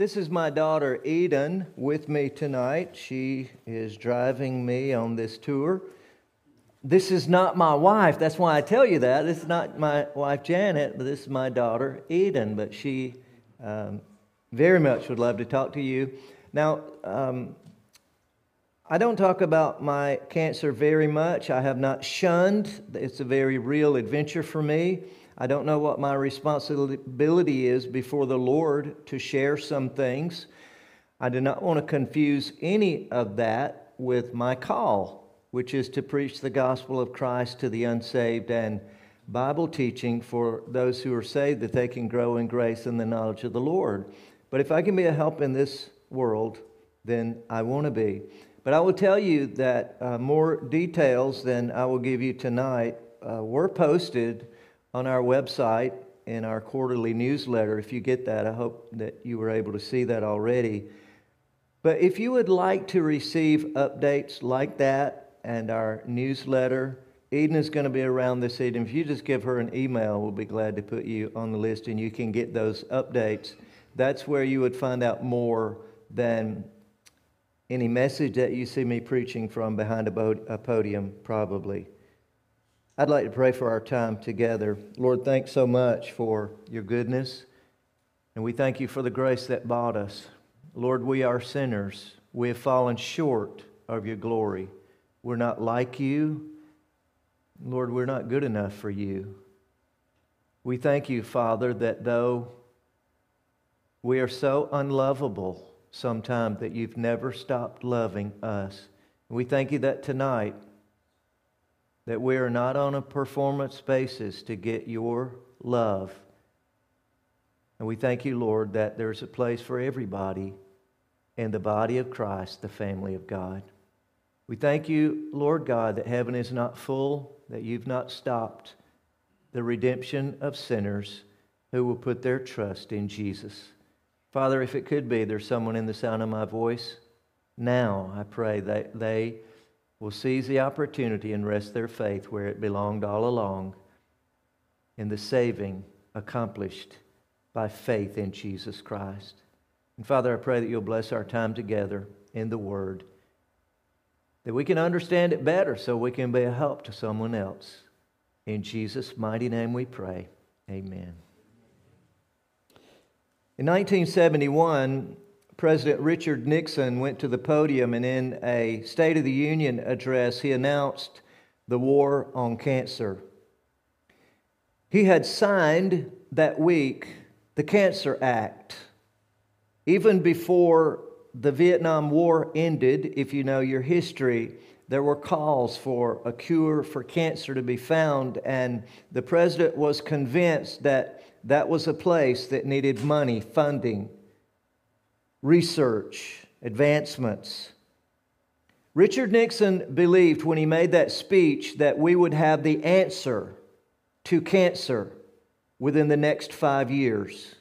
This is my daughter Eden with me tonight. She is driving me on this tour. This is not my wife. That's why I tell you that. This is not my wife Janet, but this is my daughter Eden. But she um, very much would love to talk to you. Now, um, I don't talk about my cancer very much. I have not shunned. It's a very real adventure for me. I don't know what my responsibility is before the Lord to share some things. I do not want to confuse any of that with my call, which is to preach the gospel of Christ to the unsaved and Bible teaching for those who are saved that they can grow in grace and the knowledge of the Lord. But if I can be a help in this world, then I want to be. But I will tell you that uh, more details than I will give you tonight uh, were posted on our website in our quarterly newsletter. If you get that, I hope that you were able to see that already. But if you would like to receive updates like that and our newsletter, Eden is going to be around this evening. If you just give her an email, we'll be glad to put you on the list and you can get those updates. That's where you would find out more than any message that you see me preaching from behind a podium, probably. I'd like to pray for our time together. Lord, thanks so much for your goodness. And we thank you for the grace that bought us. Lord, we are sinners. We have fallen short of your glory. We're not like you. Lord, we're not good enough for you. We thank you, Father, that though we are so unlovable sometimes that you've never stopped loving us. We thank you that tonight that we are not on a performance basis to get your love. And we thank you, Lord, that there's a place for everybody in the body of Christ, the family of God. We thank you, Lord God, that heaven is not full, that you've not stopped the redemption of sinners who will put their trust in Jesus. Father, if it could be, there's someone in the sound of my voice. Now, I pray that they will seize the opportunity and rest their faith where it belonged all along in the saving accomplished by faith in Jesus Christ. And Father, I pray that you'll bless our time together in the Word, that we can understand it better so we can be a help to someone else. In Jesus' mighty name we pray. Amen. In 1971, President Richard Nixon went to the podium and in a State of the Union address, he announced the war on cancer. He had signed that week the Cancer Act. Even before the Vietnam War ended, if you know your history, there were calls for a cure for cancer to be found, and the president was convinced that that was a place that needed money, funding research, advancements. Richard Nixon believed when he made that speech that we would have the answer to cancer within the next five years.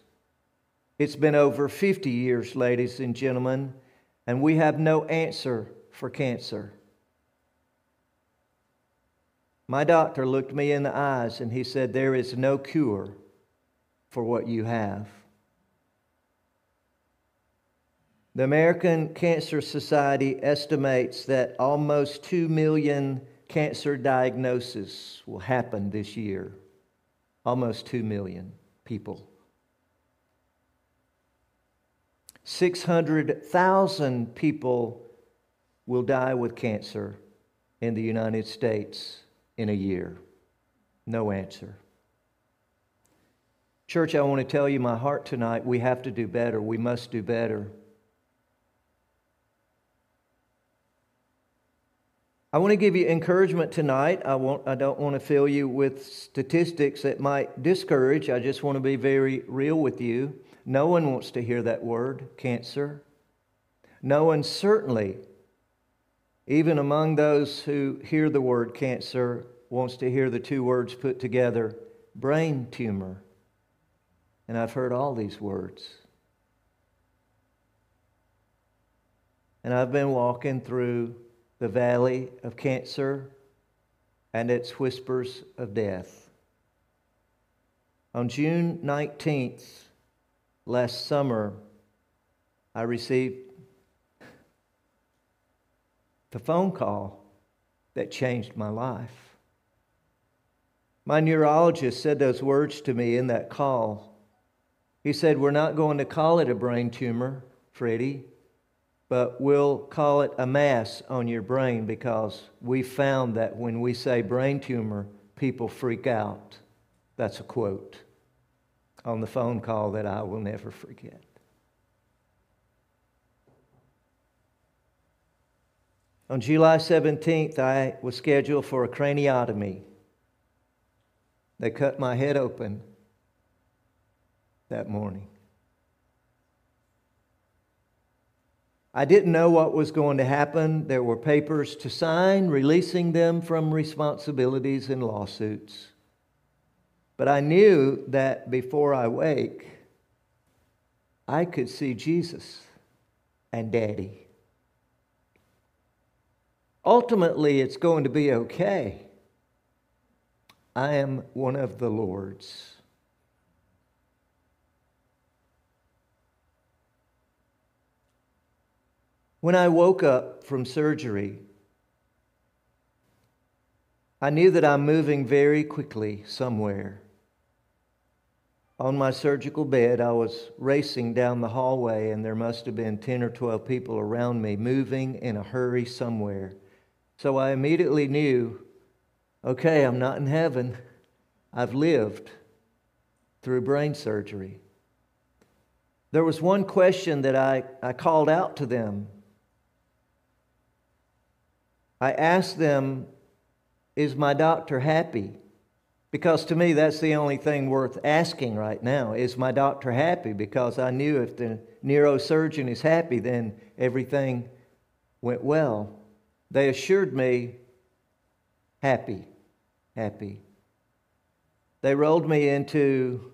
It's been over 50 years, ladies and gentlemen, and we have no answer for cancer. My doctor looked me in the eyes and he said, There is no cure for what you have. The American Cancer Society estimates that almost 2 million cancer diagnoses will happen this year. Almost 2 million people. 600,000 people will die with cancer in the United States in a year. No answer. Church, I want to tell you my heart tonight. We have to do better. We must do better. I want to give you encouragement tonight. I, want, I don't want to fill you with statistics that might discourage. I just want to be very real with you. No one wants to hear that word, cancer. No one certainly, even among those who hear the word cancer, wants to hear the two words put together brain tumor. And I've heard all these words. And I've been walking through the valley of cancer and its whispers of death. On June 19th, last summer, I received the phone call that changed my life. My neurologist said those words to me in that call. He said, We're not going to call it a brain tumor, Freddie, but we'll call it a mass on your brain because we found that when we say brain tumor, people freak out. That's a quote on the phone call that I will never forget. On July 17th, I was scheduled for a craniotomy. They cut my head open that morning. I didn't know what was going to happen. There were papers to sign releasing them from responsibilities and lawsuits. But I knew that before I wake, I could see Jesus and Daddy. Ultimately, it's going to be okay. I am one of the Lord's. When I woke up from surgery, I knew that I'm moving very quickly somewhere. On my surgical bed, I was racing down the hallway, and there must have been 10 or 12 people around me moving in a hurry somewhere. So I immediately knew okay, I'm not in heaven. I've lived through brain surgery. There was one question that I, I called out to them. I asked them, Is my doctor happy? Because to me, that's the only thing worth asking right now. Is my doctor happy? Because I knew if the neurosurgeon is happy, then everything went well. They assured me, happy, happy. They rolled me into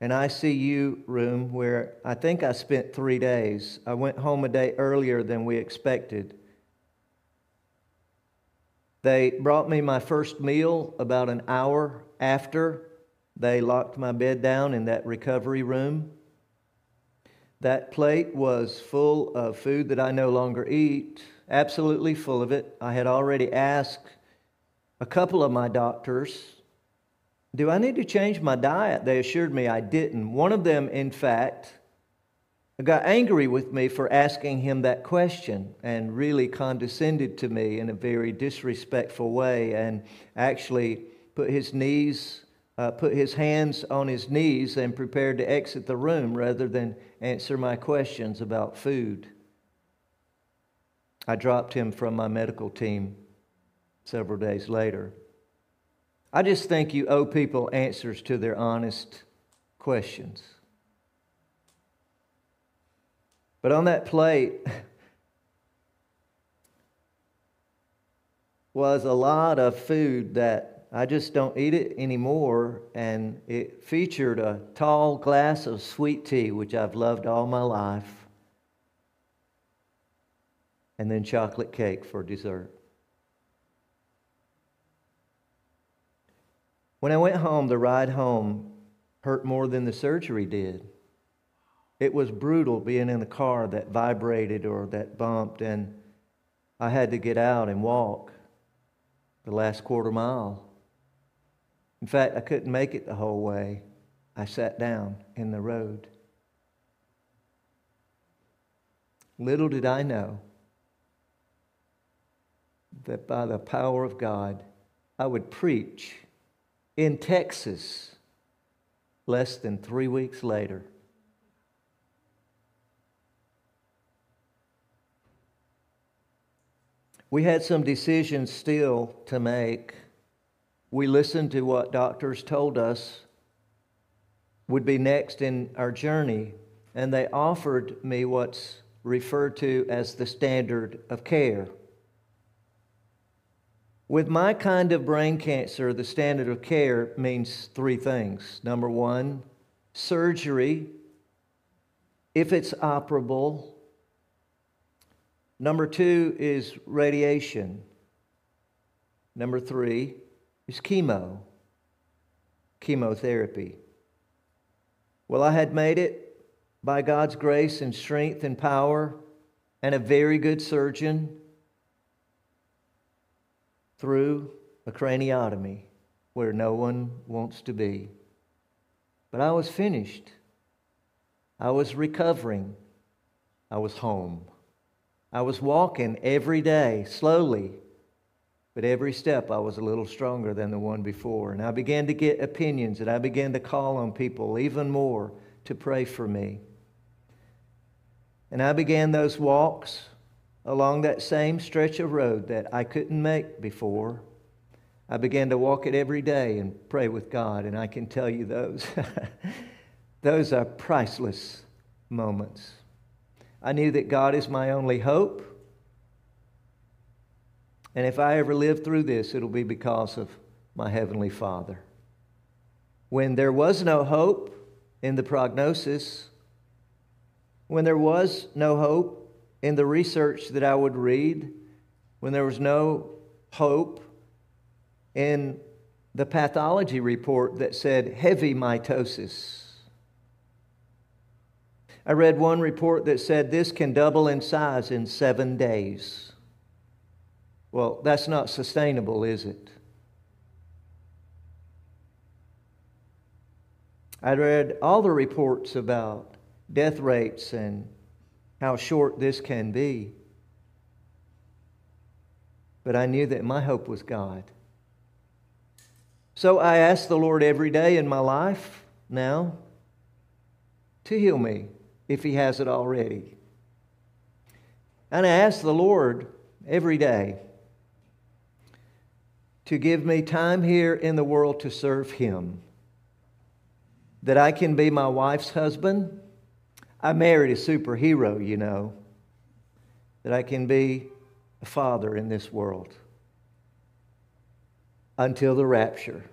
an ICU room where I think I spent three days. I went home a day earlier than we expected. They brought me my first meal about an hour after they locked my bed down in that recovery room. That plate was full of food that I no longer eat absolutely full of it. I had already asked a couple of my doctors, Do I need to change my diet? They assured me I didn't. One of them, in fact, got angry with me for asking him that question and really condescended to me in a very disrespectful way and actually put his knees uh, put his hands on his knees and prepared to exit the room rather than answer my questions about food I dropped him from my medical team several days later. I just think you owe people answers to their honest questions. But on that plate was a lot of food that I just don't eat it anymore. And it featured a tall glass of sweet tea, which I've loved all my life and then chocolate cake for dessert. When I went home, the ride home hurt more than the surgery did. It was brutal being in the car that vibrated or that bumped, and I had to get out and walk the last quarter mile. In fact, I couldn't make it the whole way. I sat down in the road. Little did I know that by the power of God, I would preach in Texas less than three weeks later. We had some decisions still to make. We listened to what doctors told us would be next in our journey, and they offered me what's referred to as the standard of care. With my kind of brain cancer, the standard of care means three things. Number one, surgery, if it's operable. Number two is radiation. Number three is chemo, chemotherapy. Well, I had made it by God's grace and strength and power, and a very good surgeon through a craniotomy where no one wants to be. But I was finished. I was recovering. I was home. I was walking every day, slowly, but every step I was a little stronger than the one before. And I began to get opinions, and I began to call on people even more to pray for me. And I began those walks along that same stretch of road that I couldn't make before. I began to walk it every day and pray with God, and I can tell you those. those are priceless moments. I knew that God is my only hope. And if I ever live through this, it'll be because of my Heavenly Father. When there was no hope in the prognosis, when there was no hope in the research that I would read, when there was no hope in the pathology report that said heavy mitosis. I read one report that said this can double in size in seven days. Well, that's not sustainable, is it? I read all the reports about death rates and how short this can be. But I knew that my hope was God. So I ask the Lord every day in my life now to heal me if He hasn't already. And I ask the Lord every day to give me time here in the world to serve Him. That I can be my wife's husband. I married a superhero, you know. That I can be a father in this world until the rapture.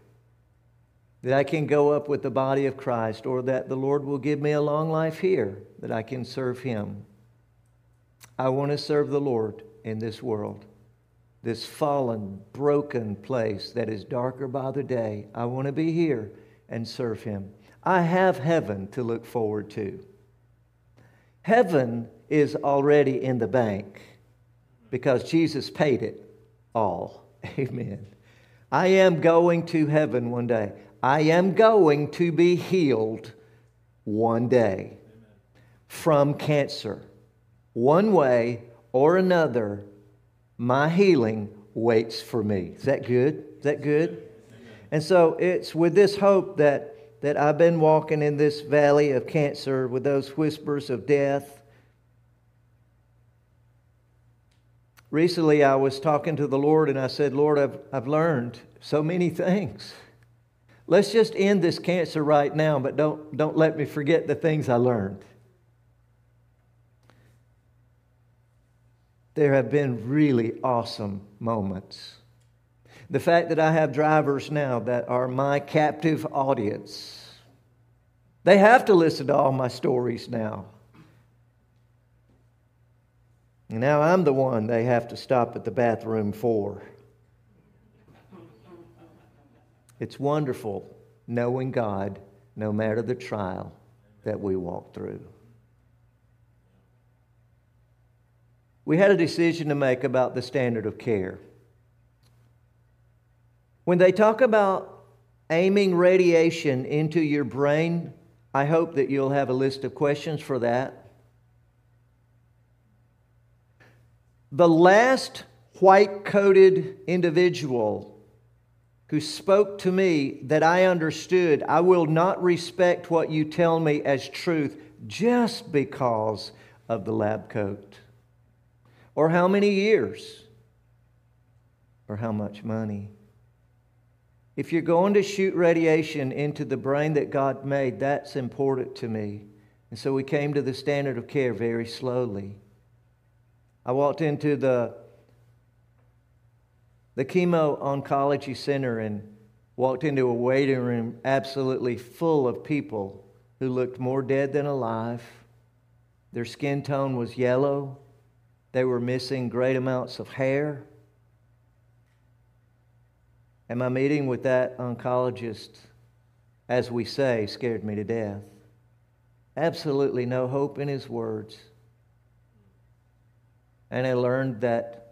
That I can go up with the body of Christ, or that the Lord will give me a long life here, that I can serve Him. I want to serve the Lord in this world, this fallen, broken place that is darker by the day. I want to be here and serve Him. I have heaven to look forward to. Heaven is already in the bank because Jesus paid it all. Amen. I am going to heaven one day. I am going to be healed one day from cancer. One way or another, my healing waits for me. Is that good? Is that good? And so it's with this hope that, that I've been walking in this valley of cancer with those whispers of death Recently, I was talking to the Lord and I said, Lord, I've, I've learned so many things. Let's just end this cancer right now, but don't, don't let me forget the things I learned. There have been really awesome moments. The fact that I have drivers now that are my captive audience, they have to listen to all my stories now. Now I'm the one they have to stop at the bathroom for. It's wonderful knowing God no matter the trial that we walk through. We had a decision to make about the standard of care. When they talk about aiming radiation into your brain, I hope that you'll have a list of questions for that. The last white coated individual who spoke to me that I understood, I will not respect what you tell me as truth just because of the lab coat. Or how many years? Or how much money? If you're going to shoot radiation into the brain that God made, that's important to me. And so we came to the standard of care very slowly. I walked into the, the chemo oncology center and walked into a waiting room absolutely full of people who looked more dead than alive. Their skin tone was yellow. They were missing great amounts of hair. And my meeting with that oncologist, as we say, scared me to death. absolutely no hope in his words. And I learned that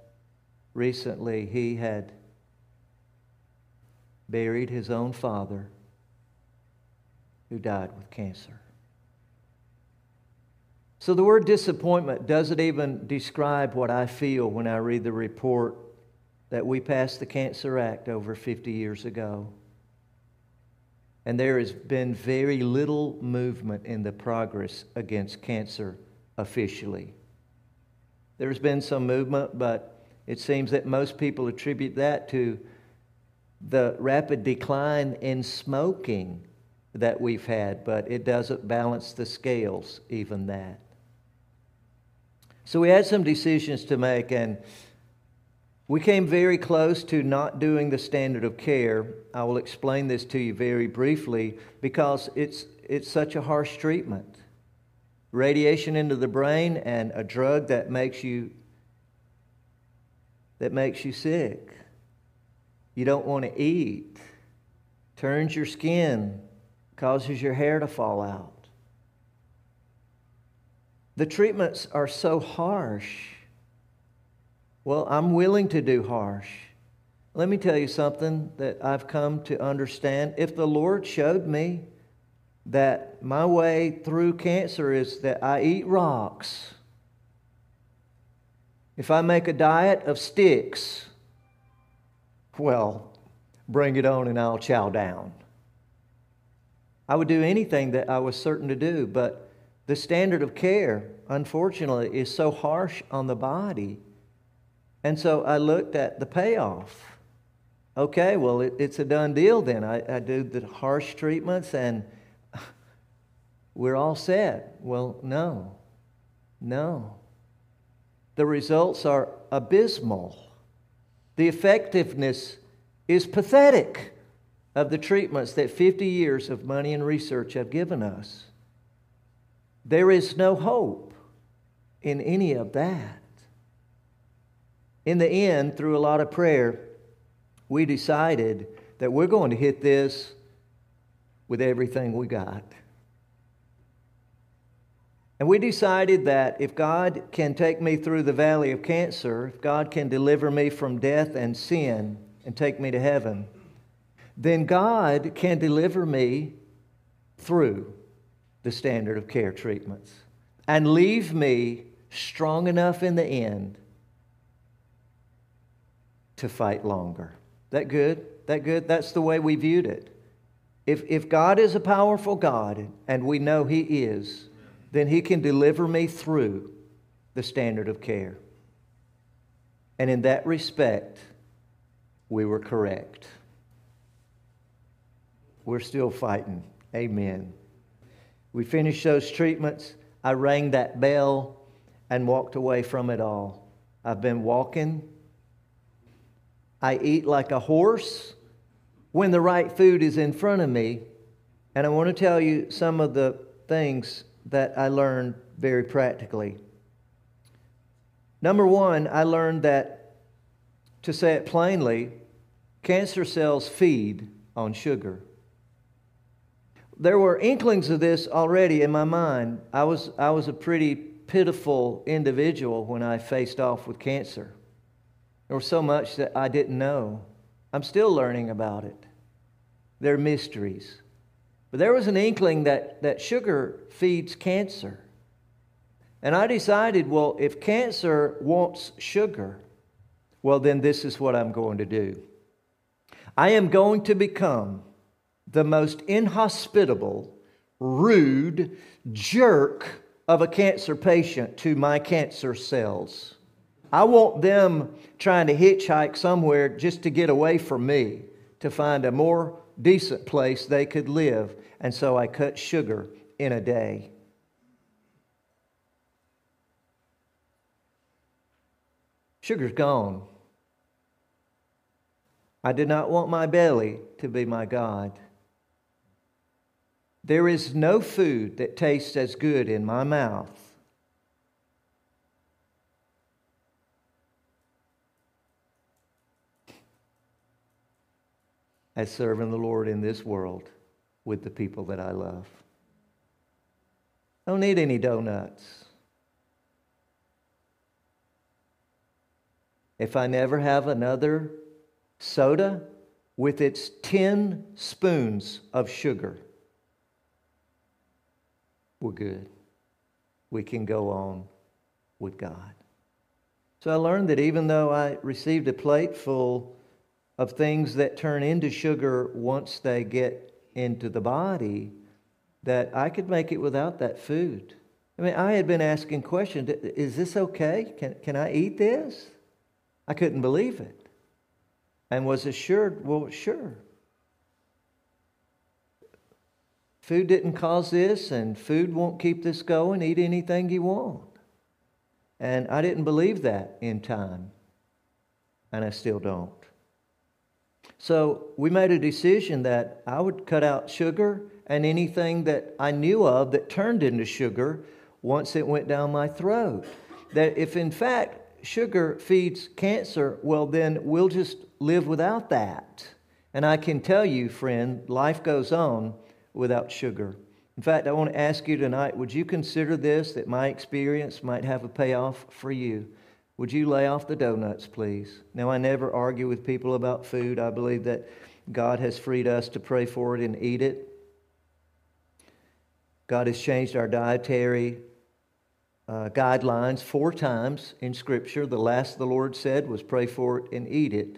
recently he had buried his own father who died with cancer. So the word disappointment doesn't even describe what I feel when I read the report that we passed the Cancer Act over 50 years ago. And there has been very little movement in the progress against cancer officially. There's been some movement, but it seems that most people attribute that to the rapid decline in smoking that we've had, but it doesn't balance the scales, even that. So we had some decisions to make, and we came very close to not doing the standard of care. I will explain this to you very briefly because it's, it's such a harsh treatment. Radiation into the brain and a drug that makes you that makes you sick. You don't want to eat. Turns your skin, causes your hair to fall out. The treatments are so harsh well, I'm willing to do harsh. Let me tell you something that I've come to understand. If the Lord showed me that my way through cancer is that I eat rocks, if I make a diet of sticks, well, bring it on and I'll chow down. I would do anything that I was certain to do, but the standard of care, unfortunately, is so harsh on the body and so I looked at the payoff. Okay, well, it, it's a done deal then. I, I do the harsh treatments and we're all set. Well, no, no. The results are abysmal. The effectiveness is pathetic of the treatments that 50 years of money and research have given us. There is no hope in any of that in the end, through a lot of prayer, we decided that we're going to hit this with everything we got. And we decided that if God can take me through the valley of cancer, if God can deliver me from death and sin and take me to heaven, then God can deliver me through the standard of care treatments and leave me strong enough in the end to fight longer. That good? That good? That's the way we viewed it. If, if God is a powerful God, and we know He is, then He can deliver me through the standard of care. And in that respect, we were correct. We're still fighting. Amen. We finished those treatments. I rang that bell and walked away from it all. I've been walking I eat like a horse when the right food is in front of me. And I want to tell you some of the things that I learned very practically. Number one, I learned that, to say it plainly, cancer cells feed on sugar. There were inklings of this already in my mind. I was, I was a pretty pitiful individual when I faced off with cancer. There was so much that I didn't know. I'm still learning about it. They're mysteries. But there was an inkling that, that sugar feeds cancer. And I decided, well, if cancer wants sugar, well, then this is what I'm going to do. I am going to become the most inhospitable, rude jerk of a cancer patient to my cancer cells. I want them trying to hitchhike somewhere just to get away from me, to find a more decent place they could live. And so I cut sugar in a day. Sugar's gone. I did not want my belly to be my God. There is no food that tastes as good in my mouth as serving the Lord in this world with the people that I love. I don't need any donuts. If I never have another soda with its 10 spoons of sugar, we're good. We can go on with God. So I learned that even though I received a plate full of things that turn into sugar once they get into the body, that I could make it without that food. I mean, I had been asking questions is this okay? Can, can I eat this? I couldn't believe it and was assured, well, sure. Food didn't cause this, and food won't keep this going. Eat anything you want. And I didn't believe that in time, and I still don't. So we made a decision that I would cut out sugar and anything that I knew of that turned into sugar once it went down my throat. That if in fact sugar feeds cancer, well, then we'll just live without that. And I can tell you, friend, life goes on without sugar. In fact, I want to ask you tonight would you consider this that my experience might have a payoff for you? Would you lay off the donuts, please? Now, I never argue with people about food. I believe that God has freed us to pray for it and eat it. God has changed our dietary uh, guidelines four times in Scripture. The last the Lord said was pray for it and eat it.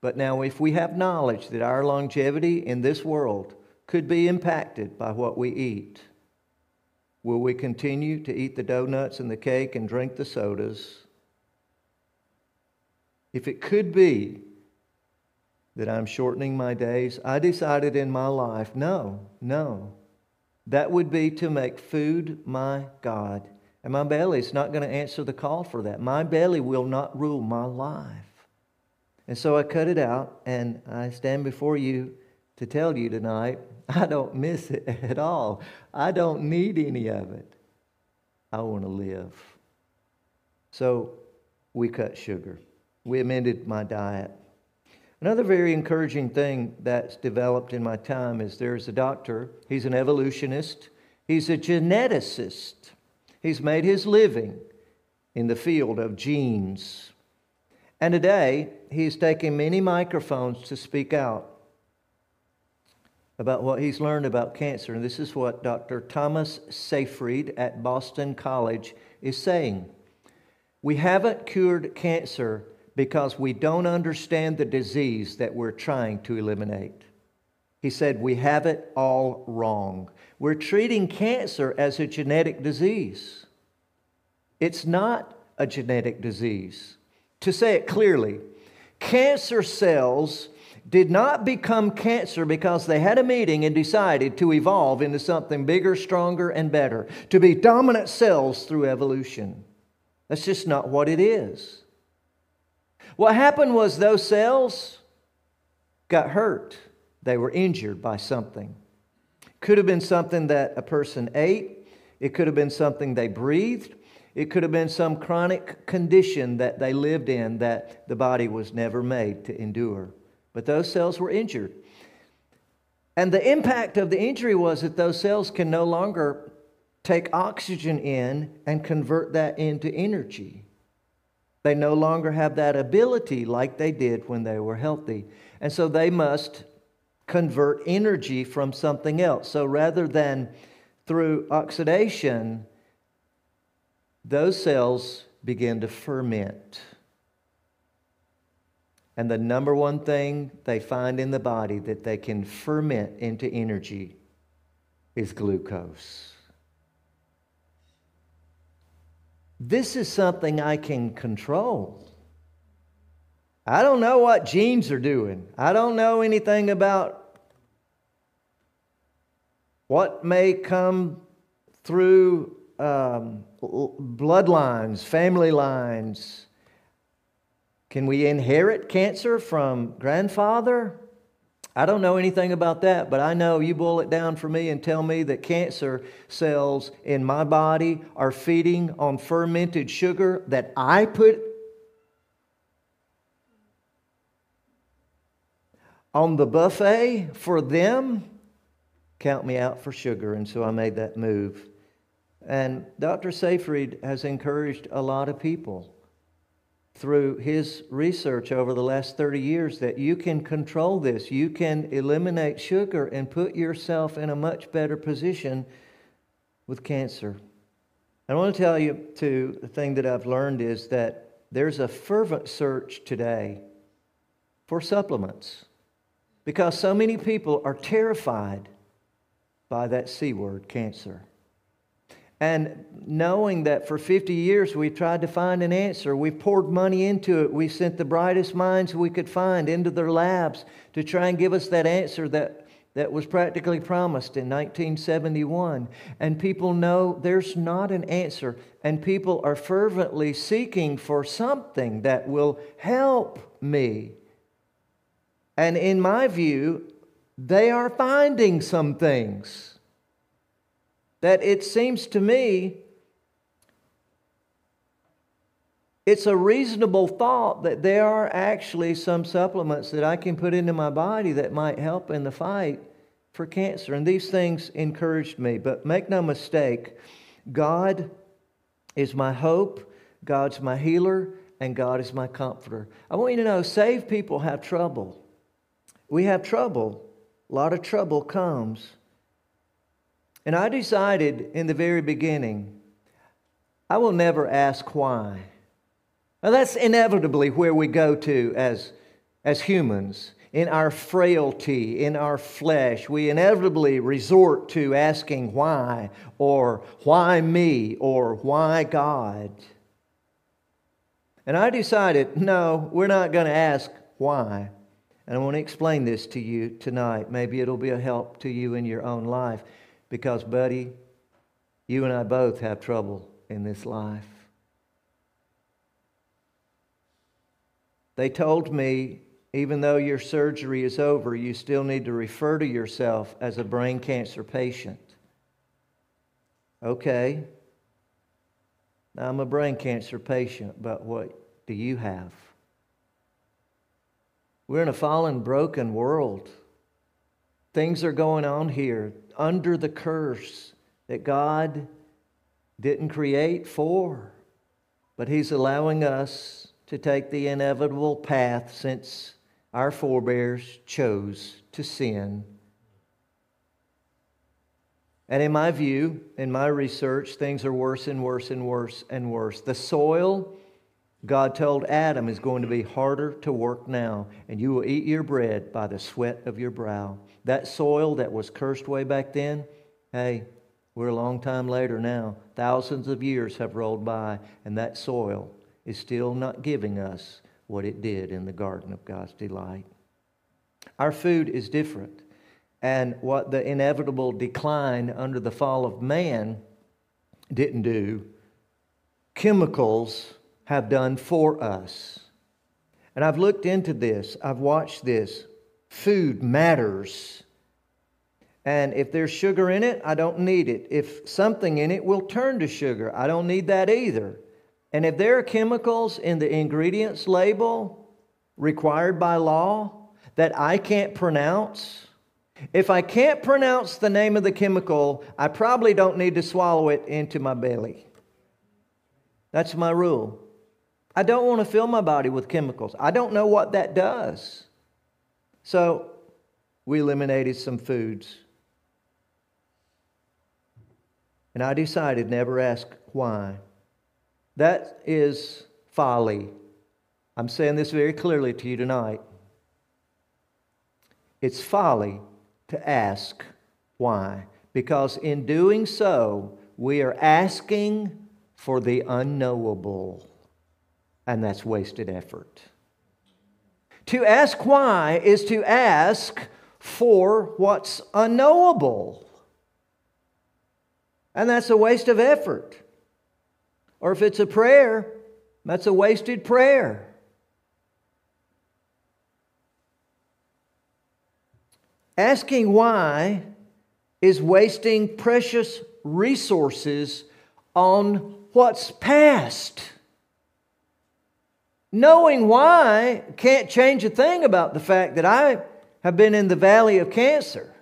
But now, if we have knowledge that our longevity in this world could be impacted by what we eat, will we continue to eat the donuts and the cake and drink the sodas? If it could be that I'm shortening my days, I decided in my life no, no. That would be to make food my God. And my belly is not going to answer the call for that. My belly will not rule my life. And so I cut it out, and I stand before you to tell you tonight I don't miss it at all. I don't need any of it. I want to live. So we cut sugar we amended my diet. Another very encouraging thing that's developed in my time is there's a doctor, he's an evolutionist, he's a geneticist. He's made his living in the field of genes. And today, he's taking many microphones to speak out about what he's learned about cancer. And this is what Dr. Thomas Seyfried at Boston College is saying. We haven't cured cancer because we don't understand the disease that we're trying to eliminate. He said, We have it all wrong. We're treating cancer as a genetic disease. It's not a genetic disease. To say it clearly, cancer cells did not become cancer because they had a meeting and decided to evolve into something bigger, stronger, and better, to be dominant cells through evolution. That's just not what it is. What happened was those cells got hurt, they were injured by something. Could have been something that a person ate, it could have been something they breathed, it could have been some chronic condition that they lived in that the body was never made to endure. But those cells were injured. And the impact of the injury was that those cells can no longer take oxygen in and convert that into energy. They no longer have that ability like they did when they were healthy. And so they must convert energy from something else. So rather than through oxidation, those cells begin to ferment. And the number one thing they find in the body that they can ferment into energy is glucose. This is something I can control. I don't know what genes are doing. I don't know anything about what may come through um, bloodlines, family lines. Can we inherit cancer from grandfather? I don't know anything about that, but I know you boil it down for me and tell me that cancer cells in my body are feeding on fermented sugar that I put on the buffet for them. Count me out for sugar. And so I made that move. And Dr. Seyfried has encouraged a lot of people through his research over the last 30 years that you can control this. You can eliminate sugar and put yourself in a much better position with cancer. I want to tell you, too, the thing that I've learned is that there's a fervent search today for supplements because so many people are terrified by that C word, cancer. And knowing that for 50 years we've tried to find an answer, we've poured money into it, we sent the brightest minds we could find into their labs to try and give us that answer that, that was practically promised in 1971. And people know there's not an answer, and people are fervently seeking for something that will help me. And in my view, they are finding some things that it seems to me it's a reasonable thought that there are actually some supplements that I can put into my body that might help in the fight for cancer. And these things encouraged me. But make no mistake, God is my hope, God's my healer, and God is my comforter. I want you to know saved people have trouble. We have trouble. A lot of trouble comes and I decided in the very beginning, I will never ask why. Now, that's inevitably where we go to as, as humans. In our frailty, in our flesh, we inevitably resort to asking why, or why me, or why God. And I decided, no, we're not going to ask why. And I want to explain this to you tonight. Maybe it'll be a help to you in your own life. Because, buddy, you and I both have trouble in this life. They told me, even though your surgery is over, you still need to refer to yourself as a brain cancer patient. Okay. Now, I'm a brain cancer patient, but what do you have? We're in a fallen, broken world. Things are going on here under the curse that God didn't create for, but He's allowing us to take the inevitable path since our forebears chose to sin. And in my view, in my research, things are worse and worse and worse and worse. The soil God told Adam is going to be harder to work now, and you will eat your bread by the sweat of your brow. That soil that was cursed way back then, hey, we're a long time later now. Thousands of years have rolled by, and that soil is still not giving us what it did in the Garden of God's delight. Our food is different, and what the inevitable decline under the fall of man didn't do, chemicals have done for us. And I've looked into this, I've watched this. Food matters. And if there's sugar in it, I don't need it. If something in it will turn to sugar, I don't need that either. And if there are chemicals in the ingredients label required by law that I can't pronounce, if I can't pronounce the name of the chemical, I probably don't need to swallow it into my belly. That's my rule. I don't want to fill my body with chemicals. I don't know what that does. So we eliminated some foods. And I decided never ask why. That is folly. I'm saying this very clearly to you tonight. It's folly to ask why, because in doing so, we are asking for the unknowable and that's wasted effort. To ask why is to ask for what's unknowable. And that's a waste of effort. Or if it's a prayer, that's a wasted prayer. Asking why is wasting precious resources on what's past. Knowing why can't change a thing about the fact that I have been in the valley of cancer.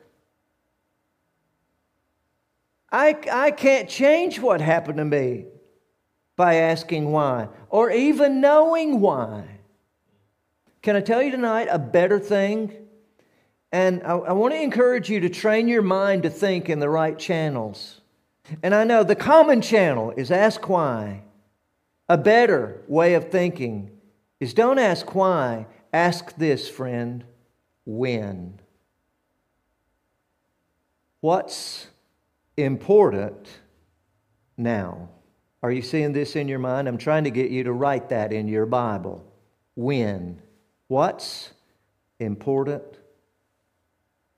I, I can't change what happened to me by asking why or even knowing why. Can I tell you tonight a better thing? And I, I want to encourage you to train your mind to think in the right channels. And I know the common channel is ask why. A better way of thinking is don't ask why, ask this, friend when. What's important now? Are you seeing this in your mind? I'm trying to get you to write that in your Bible. When? What's important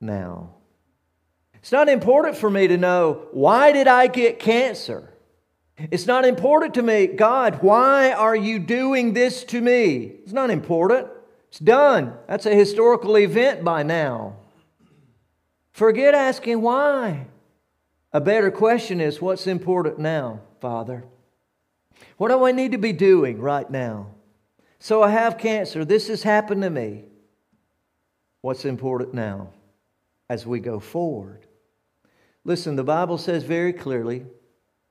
now? It's not important for me to know why did I get cancer? It's not important to me, God, why are you doing this to me? It's not important. It's done. That's a historical event by now. Forget asking why. A better question is what's important now, Father? What do I need to be doing right now? So I have cancer. This has happened to me. What's important now as we go forward? Listen, the Bible says very clearly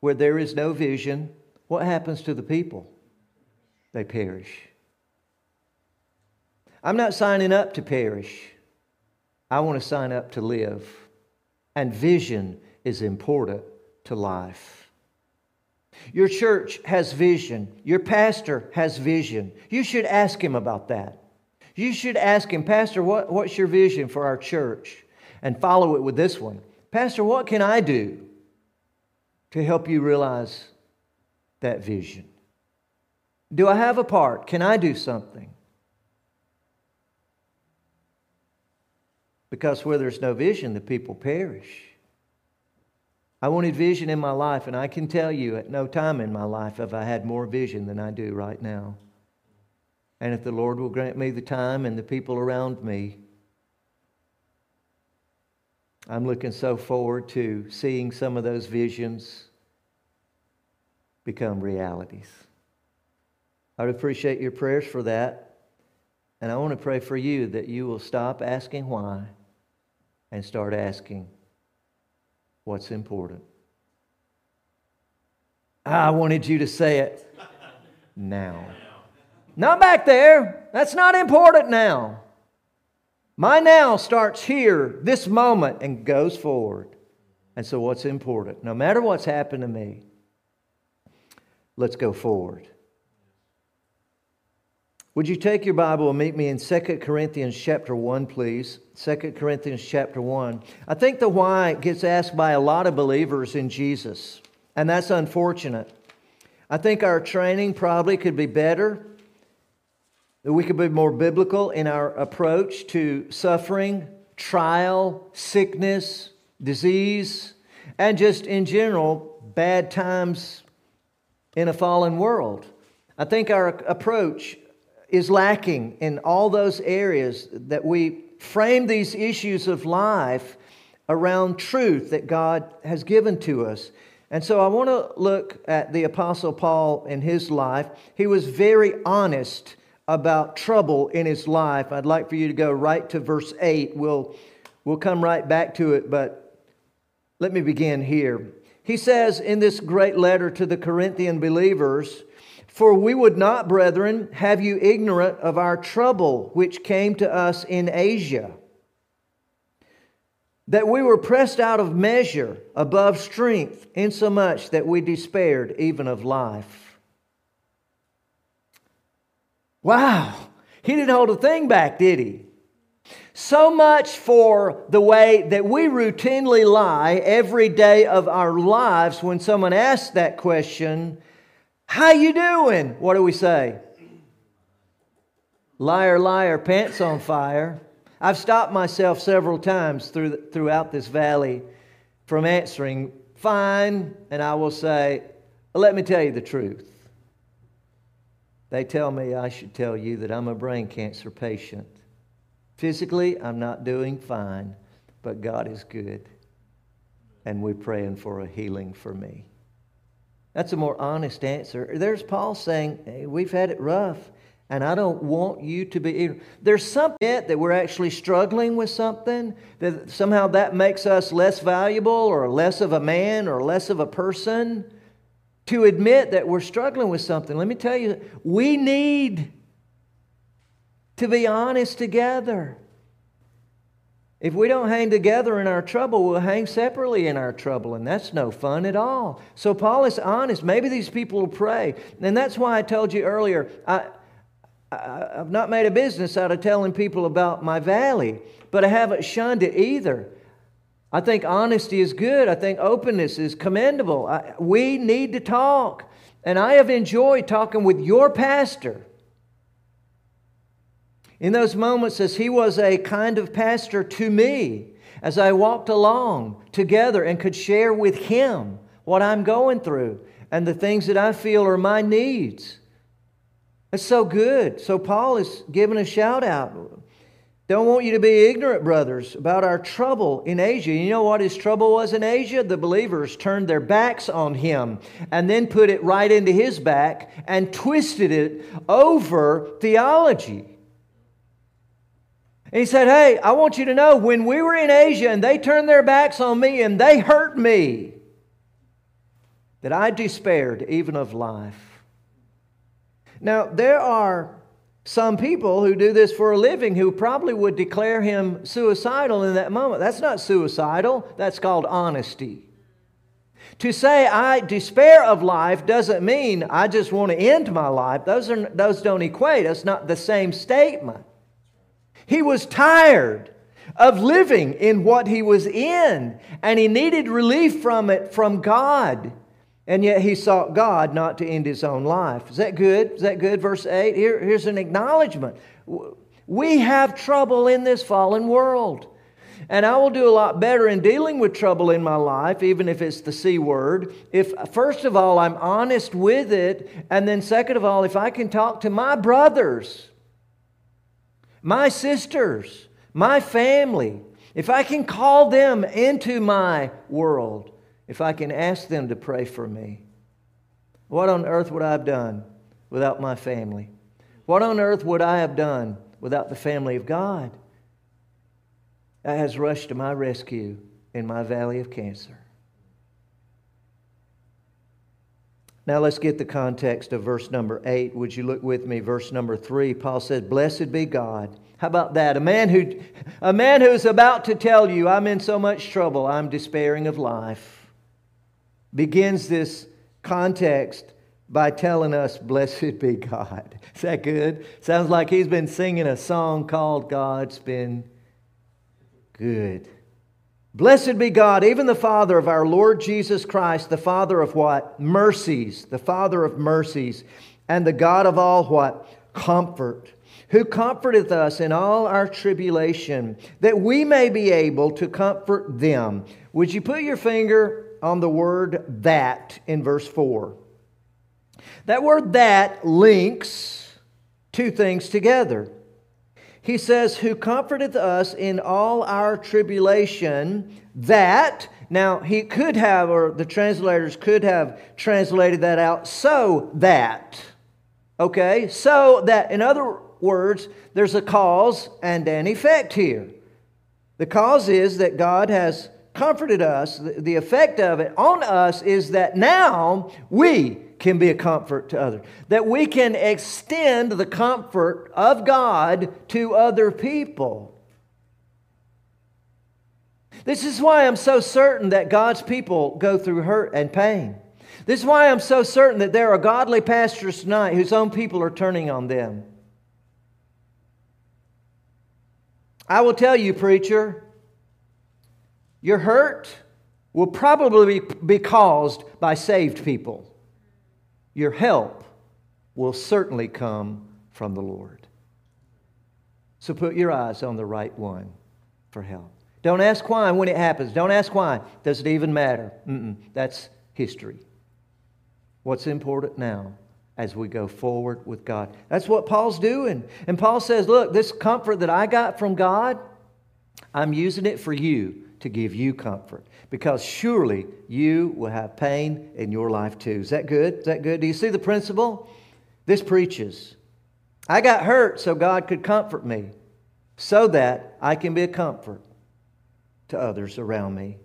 where there is no vision, what happens to the people? They perish. I'm not signing up to perish. I want to sign up to live. And vision is important to life. Your church has vision. Your pastor has vision. You should ask him about that. You should ask him, Pastor, what, what's your vision for our church? And follow it with this one Pastor, what can I do to help you realize that vision? Do I have a part? Can I do something? Because where there's no vision, the people perish. I wanted vision in my life, and I can tell you at no time in my life have I had more vision than I do right now. And if the Lord will grant me the time and the people around me, I'm looking so forward to seeing some of those visions become realities. I would appreciate your prayers for that. And I want to pray for you that you will stop asking why and start asking what's important. I wanted you to say it now. Not back there. That's not important now. My now starts here, this moment, and goes forward. And so, what's important? No matter what's happened to me, let's go forward. Would you take your Bible and meet me in 2 Corinthians chapter 1, please? 2 Corinthians chapter 1. I think the why gets asked by a lot of believers in Jesus, and that's unfortunate. I think our training probably could be better, that we could be more biblical in our approach to suffering, trial, sickness, disease, and just in general, bad times in a fallen world. I think our approach is lacking in all those areas that we frame these issues of life around truth that God has given to us. And so I want to look at the Apostle Paul in his life. He was very honest about trouble in his life. I'd like for you to go right to verse 8. We'll, we'll come right back to it, but let me begin here. He says in this great letter to the Corinthian believers, for we would not, brethren, have you ignorant of our trouble which came to us in Asia, that we were pressed out of measure above strength, insomuch that we despaired even of life. Wow, he didn't hold a thing back, did he? So much for the way that we routinely lie every day of our lives when someone asks that question how you doing? What do we say? Liar, liar, pants on fire. I've stopped myself several times through, throughout this valley from answering fine, and I will say, let me tell you the truth. They tell me I should tell you that I'm a brain cancer patient. Physically, I'm not doing fine, but God is good, and we're praying for a healing for me. That's a more honest answer. There's Paul saying, hey, We've had it rough. And I don't want you to be. There's something that we're actually struggling with something, that somehow that makes us less valuable or less of a man or less of a person. To admit that we're struggling with something, let me tell you, we need to be honest together. If we don't hang together in our trouble, we'll hang separately in our trouble, and that's no fun at all. So Paul is honest. Maybe these people will pray. And that's why I told you earlier, I, I, have not made a business out of telling people about my valley, but I haven't shunned it either. I think honesty is good. I think openness is commendable. I, we need to talk. And I have enjoyed talking with your pastor in those moments, as he was a kind of pastor to me, as I walked along together and could share with him what I'm going through and the things that I feel are my needs. It's so good. So, Paul is giving a shout out. Don't want you to be ignorant, brothers, about our trouble in Asia. You know what his trouble was in Asia? The believers turned their backs on him and then put it right into his back and twisted it over theology. And he said, Hey, I want you to know when we were in Asia and they turned their backs on me and they hurt me, that I despaired even of life. Now, there are some people who do this for a living who probably would declare him suicidal in that moment. That's not suicidal, that's called honesty. To say I despair of life doesn't mean I just want to end my life. Those, are, those don't equate. That's not the same statement. He was tired of living in what he was in, and he needed relief from it from God. And yet he sought God not to end his own life. Is that good? Is that good? Verse 8. Here, here's an acknowledgement. We have trouble in this fallen world. And I will do a lot better in dealing with trouble in my life, even if it's the C word, if first of all I'm honest with it, and then second of all, if I can talk to my brothers my sisters, my family, if I can call them into my world, if I can ask them to pray for me, what on earth would I have done without my family? What on earth would I have done without the family of God that has rushed to my rescue in my valley of cancer? Now let's get the context of verse number 8. Would you look with me? Verse number 3, Paul says, Blessed be God. How about that? A man who a man who's about to tell you, I'm in so much trouble, I'm despairing of life, begins this context by telling us, Blessed be God. Is that good? Sounds like he's been singing a song called God's Been Good. Blessed be God, even the Father of our Lord Jesus Christ, the Father of what? Mercies, the Father of mercies, and the God of all what? Comfort, who comforteth us in all our tribulation, that we may be able to comfort them. Would you put your finger on the word that in verse 4? That word that links two things together. He says, Who comforteth us in all our tribulation, that, now he could have, or the translators could have translated that out, so that. Okay? So that, in other words, there's a cause and an effect here. The cause is that God has comforted us. The effect of it on us is that now we can be a comfort to others. That we can extend the comfort of God to other people. This is why I'm so certain that God's people go through hurt and pain. This is why I'm so certain that there are godly pastors tonight whose own people are turning on them. I will tell you, preacher, your hurt will probably be caused by saved people your help will certainly come from the Lord. So put your eyes on the right one for help. Don't ask why when it happens. Don't ask why. Does it even matter? Mm-mm. That's history. What's important now as we go forward with God? That's what Paul's doing. And Paul says, Look, this comfort that I got from God, I'm using it for you to give you comfort because surely you will have pain in your life too. Is that good? Is that good? Do you see the principle? This preaches. I got hurt so God could comfort me, so that I can be a comfort to others around me.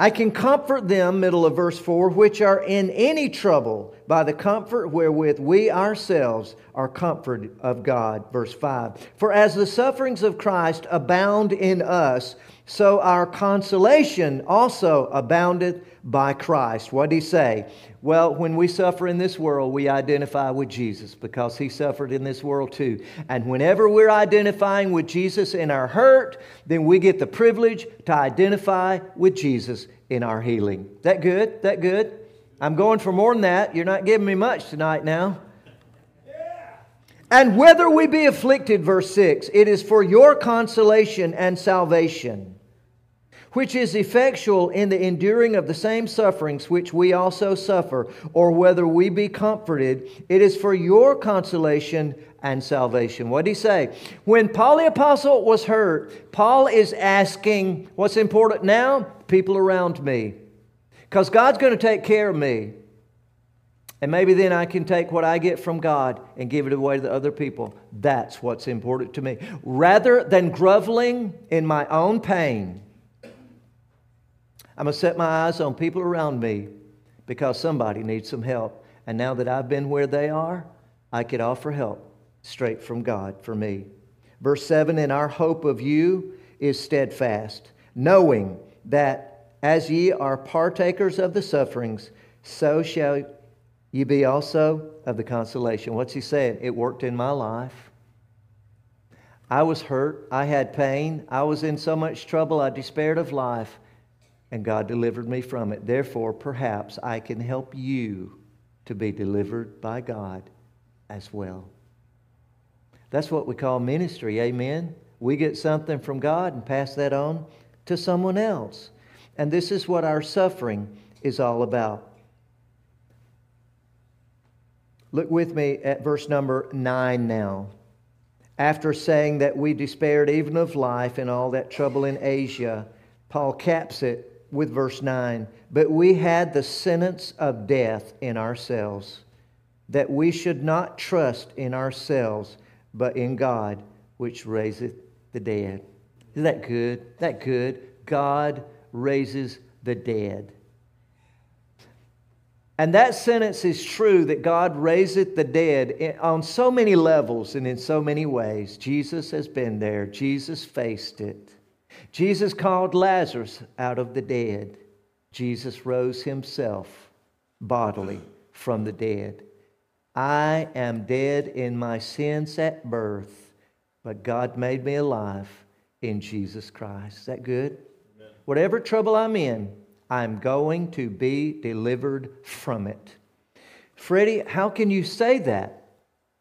I can comfort them, middle of verse 4, which are in any trouble by the comfort wherewith we ourselves are comforted of God. Verse 5. For as the sufferings of Christ abound in us, so our consolation also aboundeth by Christ. What did he say? Well, when we suffer in this world, we identify with Jesus because he suffered in this world too. And whenever we're identifying with Jesus in our hurt, then we get the privilege to identify with Jesus in our healing. That good? That good? I'm going for more than that. You're not giving me much tonight now. And whether we be afflicted, verse 6, it is for your consolation and salvation which is effectual in the enduring of the same sufferings which we also suffer, or whether we be comforted, it is for your consolation and salvation. What did he say? When Paul the Apostle was hurt, Paul is asking, What's important now? People around me. Because God's going to take care of me. And maybe then I can take what I get from God and give it away to other people. That's what's important to me. Rather than groveling in my own pain, I'm going to set my eyes on people around me because somebody needs some help. And now that I've been where they are, I could offer help straight from God for me. Verse 7 And our hope of you is steadfast, knowing that as ye are partakers of the sufferings, so shall ye be also of the consolation. What's he saying? It worked in my life. I was hurt. I had pain. I was in so much trouble. I despaired of life and God delivered me from it. Therefore, perhaps I can help you to be delivered by God as well. That's what we call ministry, amen? We get something from God and pass that on to someone else. And this is what our suffering is all about. Look with me at verse number 9 now. After saying that we despaired even of life and all that trouble in Asia, Paul caps it with verse 9. But we had the sentence of death in ourselves, that we should not trust in ourselves, but in God, which raiseth the dead. Isn't that good? That good? God raises the dead. And that sentence is true that God raiseth the dead on so many levels and in so many ways. Jesus has been there, Jesus faced it. Jesus called Lazarus out of the dead. Jesus rose himself bodily from the dead. I am dead in my sins at birth, but God made me alive in Jesus Christ. Is that good? Amen. Whatever trouble I'm in, I'm going to be delivered from it. Freddie, how can you say that?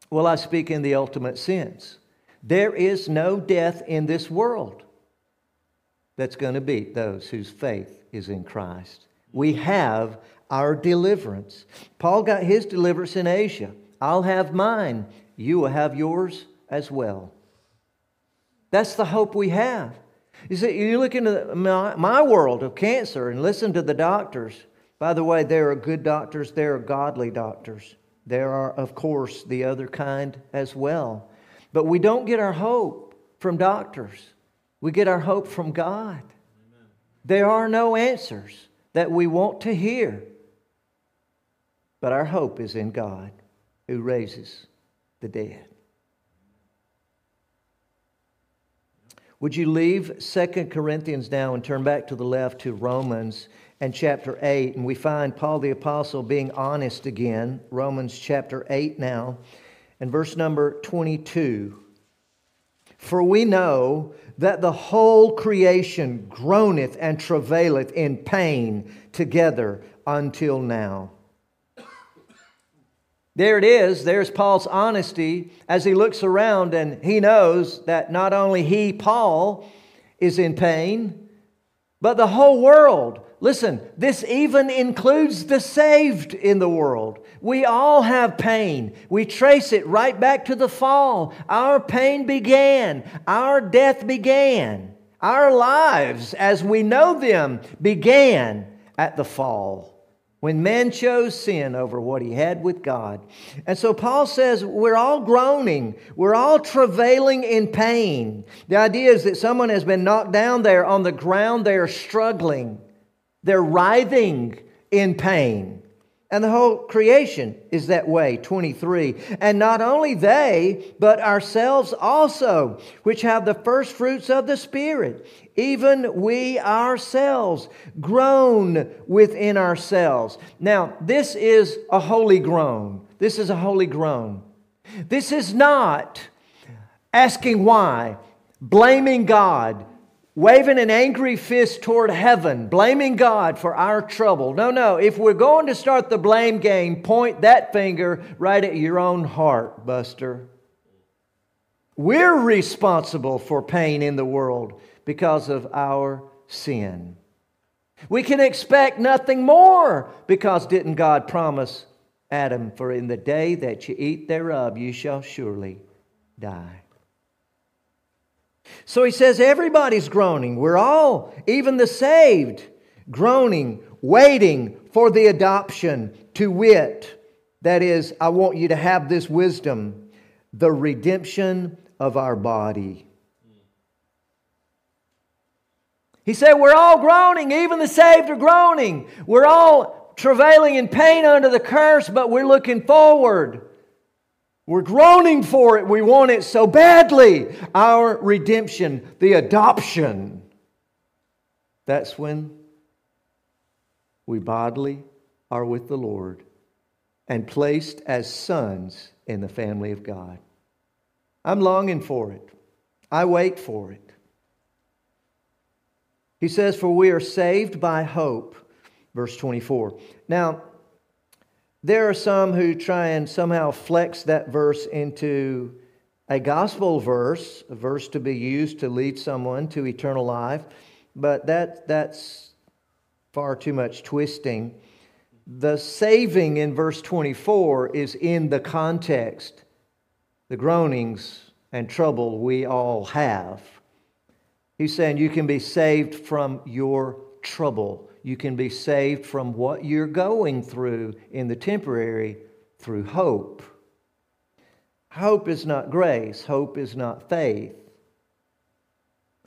Well, I speak in the ultimate sense. There is no death in this world that's going to beat those whose faith is in Christ. We have our deliverance. Paul got his deliverance in Asia. I'll have mine. You will have yours as well. That's the hope we have. You see, you look into my, my world of cancer and listen to the doctors. By the way, there are good doctors, there are godly doctors. There are, of course, the other kind as well. But we don't get our hope from doctors. We get our hope from God. Amen. There are no answers that we want to hear, but our hope is in God who raises the dead. Would you leave Second Corinthians now and turn back to the left to Romans and chapter 8? And we find Paul the Apostle being honest again. Romans chapter 8 now, and verse number 22. For we know that the whole creation groaneth and travaileth in pain together until now. There it is. There's Paul's honesty as he looks around and he knows that not only he, Paul, is in pain, but the whole world. Listen, this even includes the saved in the world. We all have pain. We trace it right back to the fall. Our pain began, our death began, our lives as we know them began at the fall. when man chose sin over what he had with God. And so Paul says we're all groaning, we're all travailing in pain. The idea is that someone has been knocked down there on the ground, they are struggling, they're writhing in pain. And the whole creation is that way, 23. And not only they, but ourselves also, which have the first fruits of the Spirit, even we ourselves, groan within ourselves. Now, this is a holy groan. This is a holy groan. This is not asking why, blaming God, waving an angry fist toward heaven, blaming God for our trouble. No, no. If we're going to start the blame game, point that finger right at your own heart, Buster. We're responsible for pain in the world because of our sin. We can expect nothing more because didn't God promise Adam, for in the day that you eat thereof, you shall surely die. So he says, everybody's groaning. We're all, even the saved, groaning, waiting for the adoption to wit. That is, I want you to have this wisdom the redemption of our body. He said, We're all groaning, even the saved are groaning. We're all travailing in pain under the curse, but we're looking forward. We're groaning for it. We want it so badly. Our redemption, the adoption. That's when we bodily are with the Lord and placed as sons in the family of God. I'm longing for it. I wait for it. He says, For we are saved by hope. Verse 24. Now, there are some who try and somehow flex that verse into a gospel verse, a verse to be used to lead someone to eternal life, but that, that's far too much twisting. The saving in verse 24 is in the context, the groanings and trouble we all have. He's saying you can be saved from your trouble you can be saved from what you're going through in the temporary through hope. Hope is not grace, hope is not faith.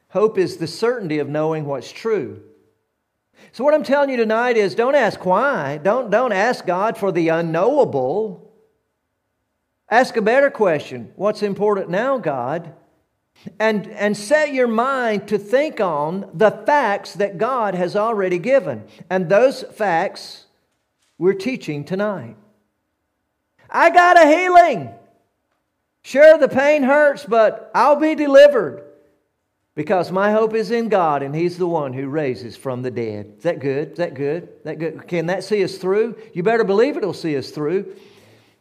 Hope is the certainty of knowing what's true. So, what I'm telling you tonight is don't ask why. Don't, don't ask God for the unknowable. Ask a better question What's important now, God? And, and set your mind to think on the facts that God has already given. And those facts we're teaching tonight. I got a healing. Sure, the pain hurts, but I'll be delivered because my hope is in God and He's the one who raises from the dead. Is that good? Is that good? Is that good? Can that see us through? You better believe it'll see us through.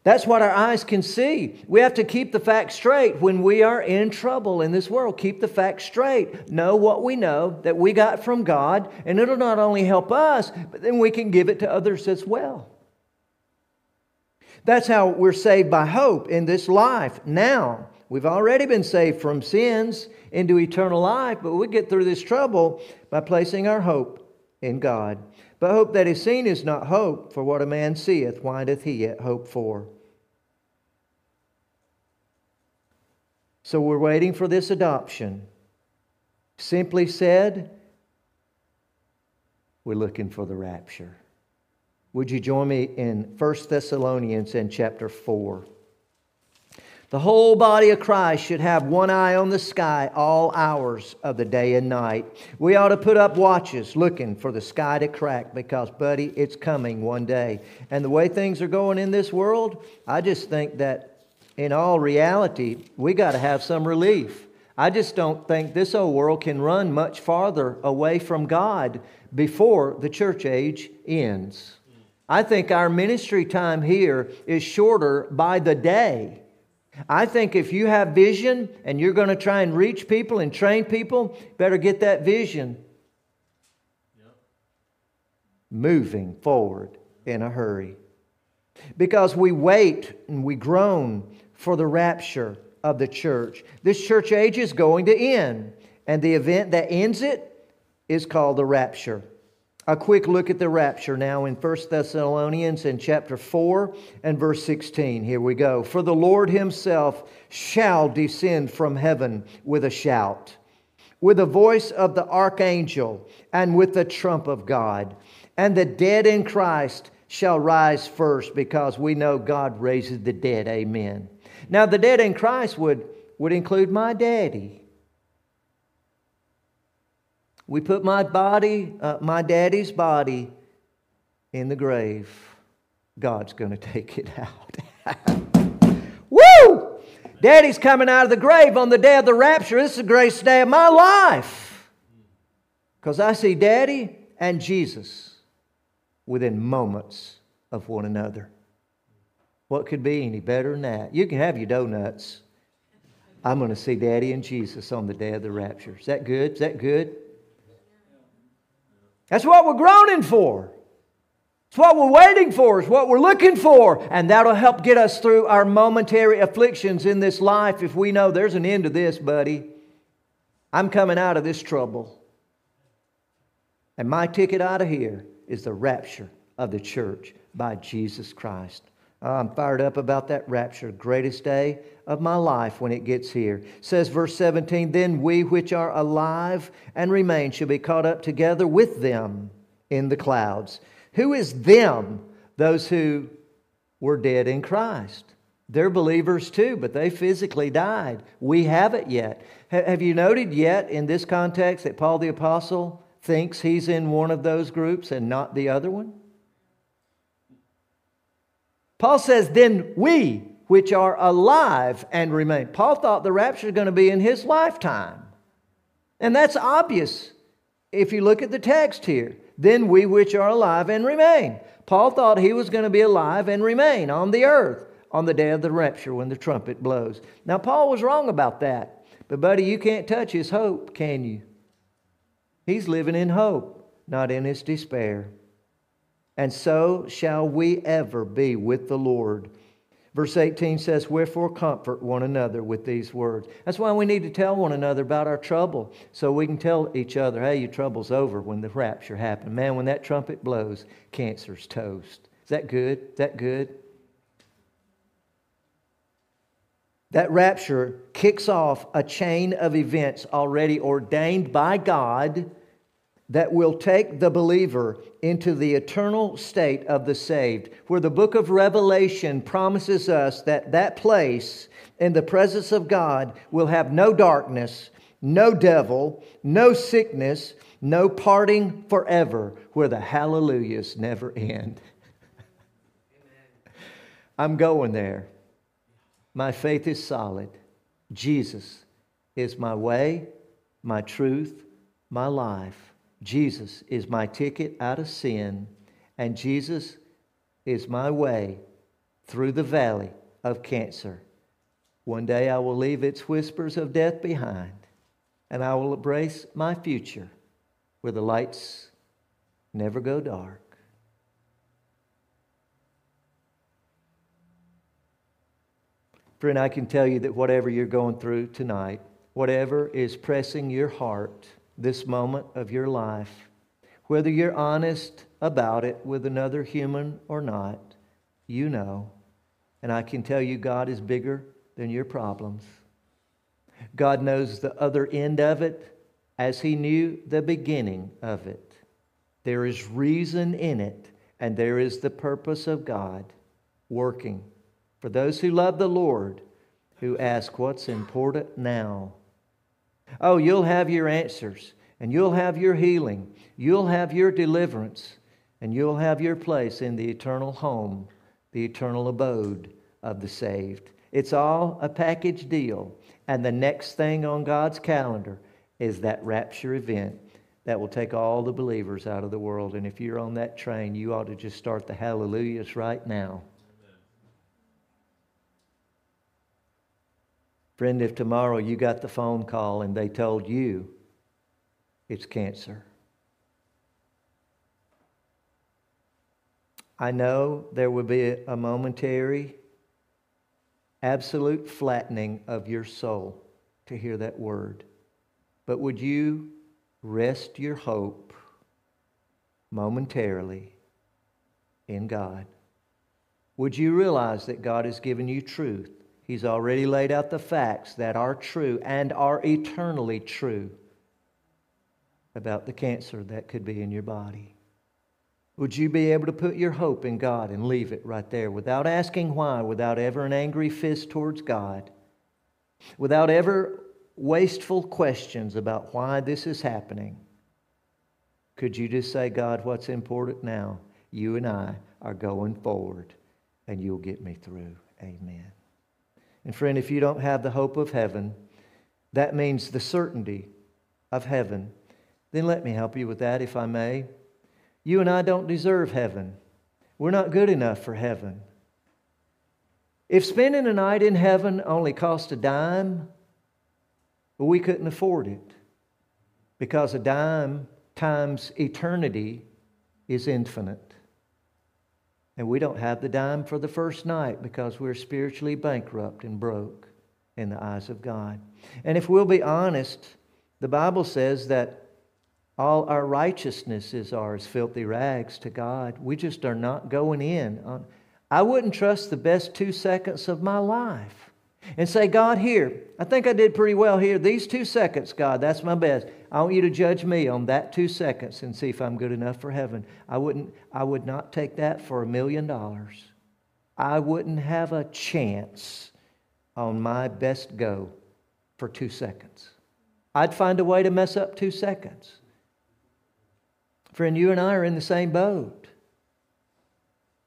That's what our eyes can see. We have to keep the facts straight when we are in trouble in this world. Keep the facts straight. Know what we know that we got from God, and it'll not only help us, but then we can give it to others as well. That's how we're saved by hope in this life. Now, we've already been saved from sins into eternal life, but we get through this trouble by placing our hope in God. But hope that is seen is not hope, for what a man seeth, why doth he yet hope for? So we're waiting for this adoption. Simply said, we're looking for the rapture. Would you join me in 1 Thessalonians in chapter 4? The whole body of Christ should have one eye on the sky all hours of the day and night. We ought to put up watches looking for the sky to crack because, buddy, it's coming one day. And the way things are going in this world, I just think that in all reality, we got to have some relief. I just don't think this old world can run much farther away from God before the church age ends. I think our ministry time here is shorter by the day I think if you have vision and you're going to try and reach people and train people, better get that vision yep. moving forward in a hurry. Because we wait and we groan for the rapture of the church. This church age is going to end, and the event that ends it is called the rapture. A quick look at the rapture now in 1 Thessalonians in chapter 4 and verse 16. Here we go. For the Lord himself shall descend from heaven with a shout, with the voice of the archangel, and with the trump of God. And the dead in Christ shall rise first, because we know God raises the dead. Amen. Now, the dead in Christ would, would include my daddy. We put my body, uh, my daddy's body, in the grave. God's going to take it out. Woo! Daddy's coming out of the grave on the day of the rapture. This is the greatest day of my life. Because I see Daddy and Jesus within moments of one another. What could be any better than that? You can have your donuts. I'm going to see Daddy and Jesus on the day of the rapture. Is that good? Is that good? That's what we're groaning for. It's what we're waiting for. It's what we're looking for. And that'll help get us through our momentary afflictions in this life if we know there's an end to this, buddy. I'm coming out of this trouble. And my ticket out of here is the rapture of the church by Jesus Christ. Ah, I'm fired up about that rapture, greatest day of my life when it gets here. says verse 17, then we which are alive and remain shall be caught up together with them in the clouds. Who is them? Those who were dead in Christ. They're believers too, but they physically died. We haven't yet. Have you noted yet in this context that Paul the Apostle thinks he's in one of those groups and not the other one? Paul says, then we, which are alive and remain. Paul thought the rapture was going to be in his lifetime. And that's obvious if you look at the text here. Then we, which are alive and remain. Paul thought he was going to be alive and remain on the earth on the day of the rapture when the trumpet blows. Now, Paul was wrong about that. But, buddy, you can't touch his hope, can you? He's living in hope, not in his despair and so shall we ever be with the Lord. Verse 18 says, Wherefore comfort one another with these words. That's why we need to tell one another about our trouble so we can tell each other, hey, your trouble's over when the rapture happened. Man, when that trumpet blows, cancer's toast. Is that good? Is that good? That rapture kicks off a chain of events already ordained by God that will take the believer into the eternal state of the saved, where the book of Revelation promises us that that place in the presence of God will have no darkness, no devil, no sickness, no parting forever, where the hallelujahs never end. I'm going there. My faith is solid. Jesus is my way, my truth, my life. Jesus is my ticket out of sin, and Jesus is my way through the valley of cancer. One day I will leave its whispers of death behind, and I will embrace my future where the lights never go dark. Friend, I can tell you that whatever you're going through tonight, whatever is pressing your heart, this moment of your life, whether you're honest about it with another human or not, you know. And I can tell you, God is bigger than your problems. God knows the other end of it as He knew the beginning of it. There is reason in it, and there is the purpose of God working for those who love the Lord, who ask, What's important now? Oh, you'll have your answers, and you'll have your healing, you'll have your deliverance, and you'll have your place in the eternal home, the eternal abode of the saved. It's all a package deal. And the next thing on God's calendar is that rapture event that will take all the believers out of the world. And if you're on that train, you ought to just start the hallelujahs right now. Friend, if tomorrow you got the phone call and they told you it's cancer, I know there will be a momentary, absolute flattening of your soul to hear that word. But would you rest your hope momentarily in God? Would you realize that God has given you truth? He's already laid out the facts that are true and are eternally true about the cancer that could be in your body. Would you be able to put your hope in God and leave it right there without asking why, without ever an angry fist towards God, without ever wasteful questions about why this is happening? Could you just say, God, what's important now? You and I are going forward, and you'll get me through. Amen. And friend, if you don't have the hope of heaven, that means the certainty of heaven. Then let me help you with that, if I may. You and I don't deserve heaven. We're not good enough for heaven. If spending a night in heaven only cost a dime, we couldn't afford it because a dime times eternity is infinite. And we don't have the dime for the first night because we're spiritually bankrupt and broke in the eyes of God. And if we'll be honest, the Bible says that all our righteousness is ours, filthy rags to God. We just are not going in. On, I wouldn't trust the best two seconds of my life and say, God, here, I think I did pretty well here. These two seconds, God, that's my best. I want you to judge me on that two seconds and see if I'm good enough for heaven. I wouldn't, I would not take that for a million dollars. I wouldn't have a chance on my best go for two seconds. I'd find a way to mess up two seconds. Friend, you and I are in the same boat.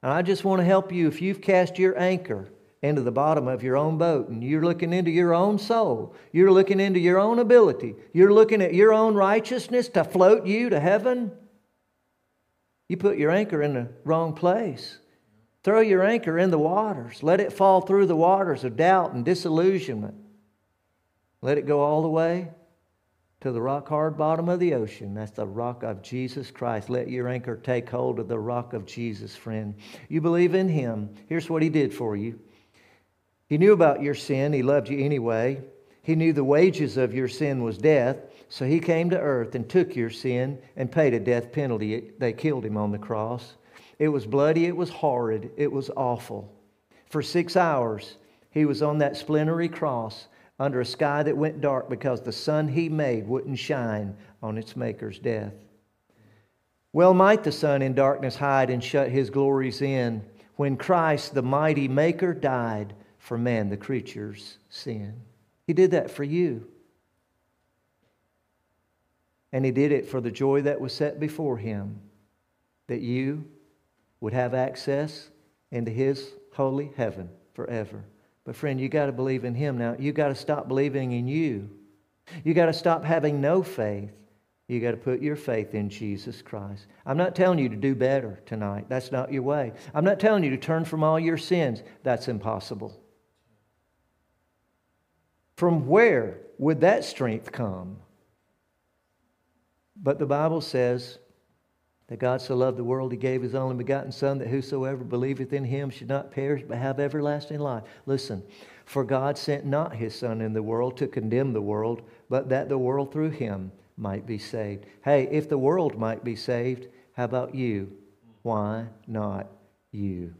And I just want to help you if you've cast your anchor into the bottom of your own boat and you're looking into your own soul, you're looking into your own ability, you're looking at your own righteousness to float you to heaven, you put your anchor in the wrong place. Throw your anchor in the waters. Let it fall through the waters of doubt and disillusionment. Let it go all the way to the rock hard bottom of the ocean. That's the rock of Jesus Christ. Let your anchor take hold of the rock of Jesus, friend. You believe in Him. Here's what He did for you He knew about your sin, He loved you anyway. He knew the wages of your sin was death, so He came to earth and took your sin and paid a death penalty. They killed Him on the cross. It was bloody, it was horrid, it was awful. For six hours, He was on that splintery cross under a sky that went dark because the sun he made wouldn't shine on its maker's death. Well might the sun in darkness hide and shut his glories in when Christ, the mighty maker, died for man, the creature's sin. He did that for you. And he did it for the joy that was set before him, that you would have access into his holy heaven forever. But, friend, you got to believe in Him now. You got to stop believing in you. You got to stop having no faith. You got to put your faith in Jesus Christ. I'm not telling you to do better tonight. That's not your way. I'm not telling you to turn from all your sins. That's impossible. From where would that strength come? But the Bible says that God so loved the world, he gave his only begotten Son, that whosoever believeth in him should not perish, but have everlasting life. Listen, for God sent not his Son in the world to condemn the world, but that the world through him might be saved. Hey, if the world might be saved, how about you? Why not you?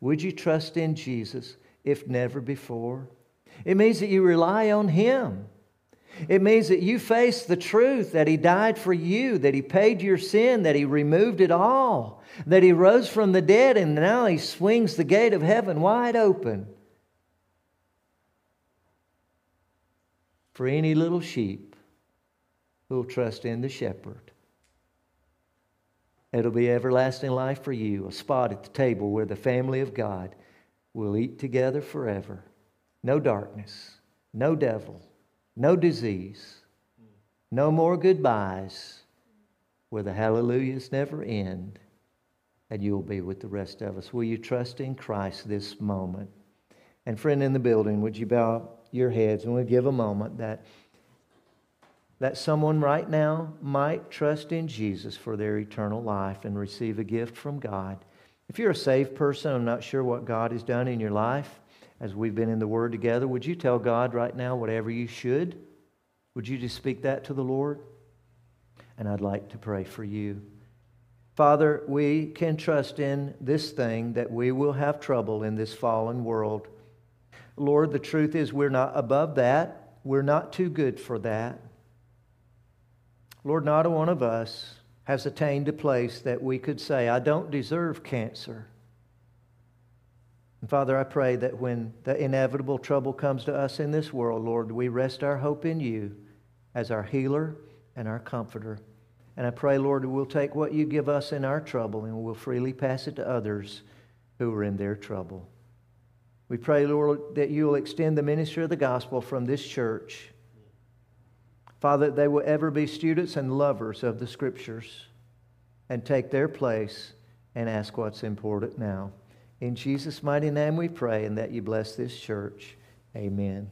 Would you trust in Jesus if never before? It means that you rely on him. It means that you face the truth that He died for you, that He paid your sin, that He removed it all, that He rose from the dead, and now He swings the gate of heaven wide open for any little sheep who will trust in the shepherd. It'll be everlasting life for you, a spot at the table where the family of God will eat together forever. No darkness, no devil no disease, no more goodbyes, where the hallelujahs never end, and you'll be with the rest of us. Will you trust in Christ this moment? And, friend in the building, would you bow your heads and we'll give a moment that, that someone right now might trust in Jesus for their eternal life and receive a gift from God? If you're a saved person, I'm not sure what God has done in your life as we've been in the Word together, would you tell God right now whatever you should? Would you just speak that to the Lord? And I'd like to pray for you. Father, we can trust in this thing that we will have trouble in this fallen world. Lord, the truth is we're not above that. We're not too good for that. Lord, not a one of us has attained a place that we could say, I don't deserve cancer. And Father, I pray that when the inevitable trouble comes to us in this world, Lord, we rest our hope in you as our healer and our comforter. And I pray, Lord, we'll take what you give us in our trouble and we'll freely pass it to others who are in their trouble. We pray, Lord, that you will extend the ministry of the gospel from this church. Father, that they will ever be students and lovers of the scriptures and take their place and ask what's important now. In Jesus' mighty name we pray, and that you bless this church. Amen.